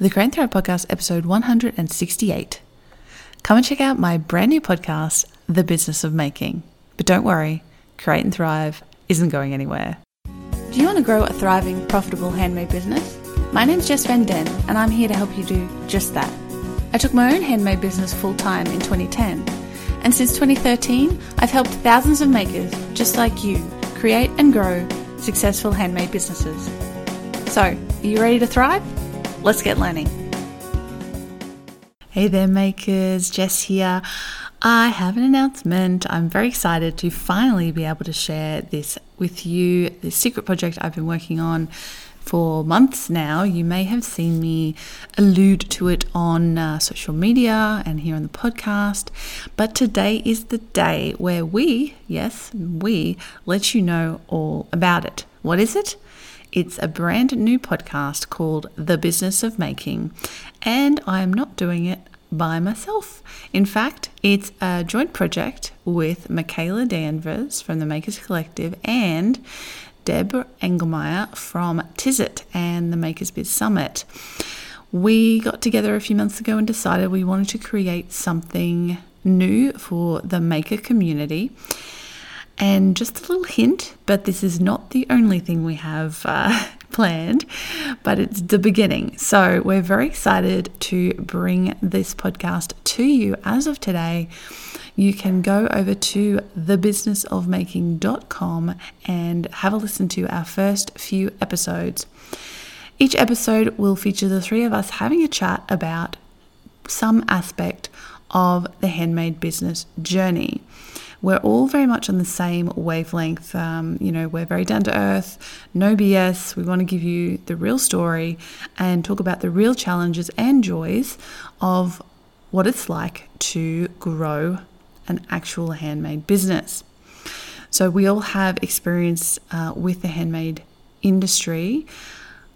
the Create and Thrive Podcast, episode 168. Come and check out my brand new podcast, The Business of Making. But don't worry, Create and Thrive isn't going anywhere. Do you want to grow a thriving, profitable handmade business? My name's Jess Van Den, and I'm here to help you do just that. I took my own handmade business full time in 2010, and since 2013, I've helped thousands of makers just like you create and grow successful handmade businesses. So, are you ready to thrive? Let's get learning. Hey there, makers. Jess here. I have an announcement. I'm very excited to finally be able to share this with you. This secret project I've been working on for months now. You may have seen me allude to it on uh, social media and here on the podcast. But today is the day where we, yes, we, let you know all about it. What is it? It's a brand new podcast called The Business of Making, and I am not doing it by myself. In fact, it's a joint project with Michaela Danvers from the Makers Collective and Deb Engelmeyer from Tizzit and the Makers Biz Summit. We got together a few months ago and decided we wanted to create something new for the maker community. And just a little hint, but this is not the only thing we have uh, planned, but it's the beginning. So we're very excited to bring this podcast to you as of today. You can go over to thebusinessofmaking.com and have a listen to our first few episodes. Each episode will feature the three of us having a chat about some aspect of the handmade business journey we're all very much on the same wavelength. Um, you know, we're very down to earth, no BS. We want to give you the real story and talk about the real challenges and joys of what it's like to grow an actual handmade business. So, we all have experience uh, with the handmade industry.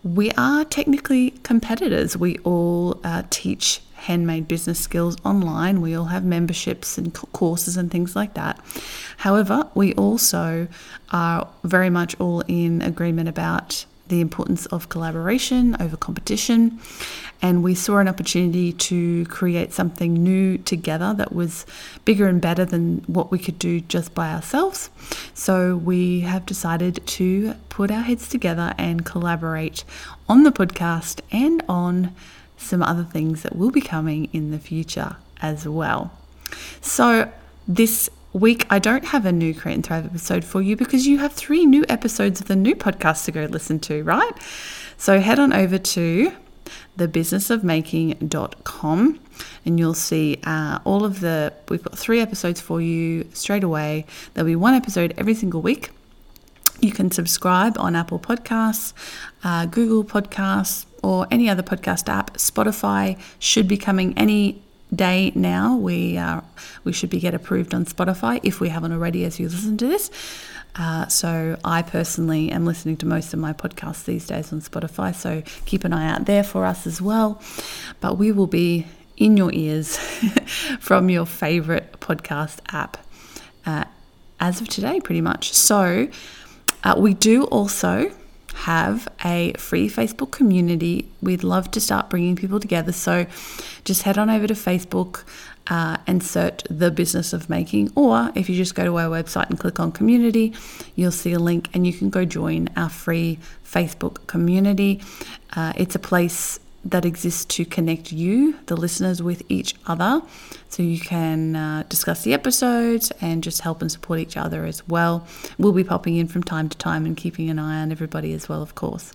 We are technically competitors. We all uh, teach handmade business skills online. We all have memberships and courses and things like that. However, we also are very much all in agreement about the importance of collaboration over competition. And we saw an opportunity to create something new together that was bigger and better than what we could do just by ourselves. So we have decided to put our heads together and collaborate on the podcast and on some other things that will be coming in the future as well. So, this week, I don't have a new Create and Thrive episode for you because you have three new episodes of the new podcast to go listen to, right? So, head on over to thebusinessofmaking.com and you'll see uh, all of the we've got three episodes for you straight away there'll be one episode every single week you can subscribe on apple podcasts uh, google podcasts or any other podcast app. Spotify should be coming any day now. We uh, we should be get approved on Spotify if we haven't already as you listen to this. Uh, so I personally am listening to most of my podcasts these days on Spotify. So keep an eye out there for us as well. But we will be in your ears from your favorite podcast app uh, as of today, pretty much. So uh, we do also have a free Facebook community. We'd love to start bringing people together. So just head on over to Facebook uh, and search the business of making. Or if you just go to our website and click on community, you'll see a link and you can go join our free Facebook community. Uh, it's a place that exists to connect you, the listeners, with each other. So you can uh, discuss the episodes and just help and support each other as well. We'll be popping in from time to time and keeping an eye on everybody as well, of course.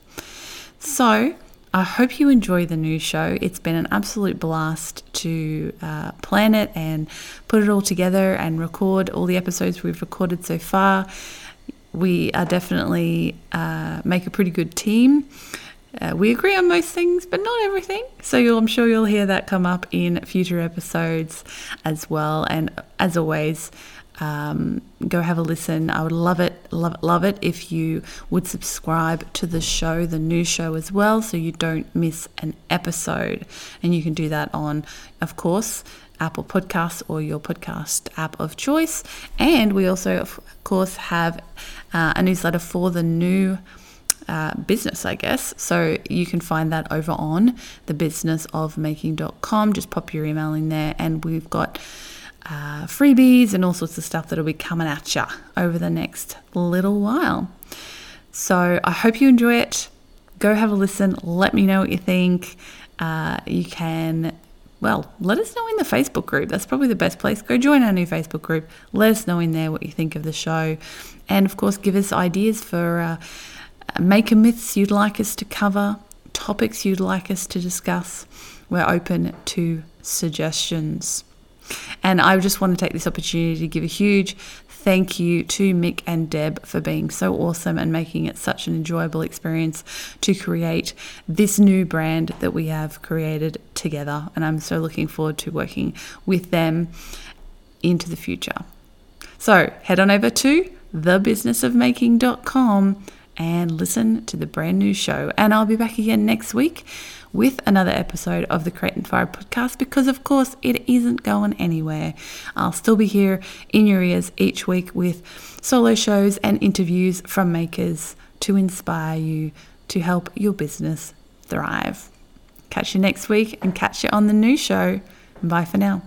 So I hope you enjoy the new show. It's been an absolute blast to uh, plan it and put it all together and record all the episodes we've recorded so far. We are definitely uh, make a pretty good team. Uh, we agree on most things, but not everything. So I'm sure you'll hear that come up in future episodes as well. And as always, um, go have a listen. I would love it, love it, love it if you would subscribe to the show, the new show as well, so you don't miss an episode. And you can do that on, of course, Apple Podcasts or your podcast app of choice. And we also, of course, have uh, a newsletter for the new uh, business, I guess. So you can find that over on thebusinessofmaking.com. Just pop your email in there, and we've got uh, freebies and all sorts of stuff that'll be coming at you over the next little while. So I hope you enjoy it. Go have a listen. Let me know what you think. Uh, you can well, let us know in the Facebook group. That's probably the best place. Go join our new Facebook group. Let us know in there what you think of the show. And of course, give us ideas for uh, maker myths you'd like us to cover, topics you'd like us to discuss. We're open to suggestions. And I just want to take this opportunity to give a huge thank you to Mick and Deb for being so awesome and making it such an enjoyable experience to create this new brand that we have created together. And I'm so looking forward to working with them into the future. So head on over to thebusinessofmaking.com and listen to the brand new show. And I'll be back again next week with another episode of the Create and Thrive podcast because, of course, it isn't going anywhere. I'll still be here in your ears each week with solo shows and interviews from makers to inspire you to help your business thrive. Catch you next week and catch you on the new show. Bye for now.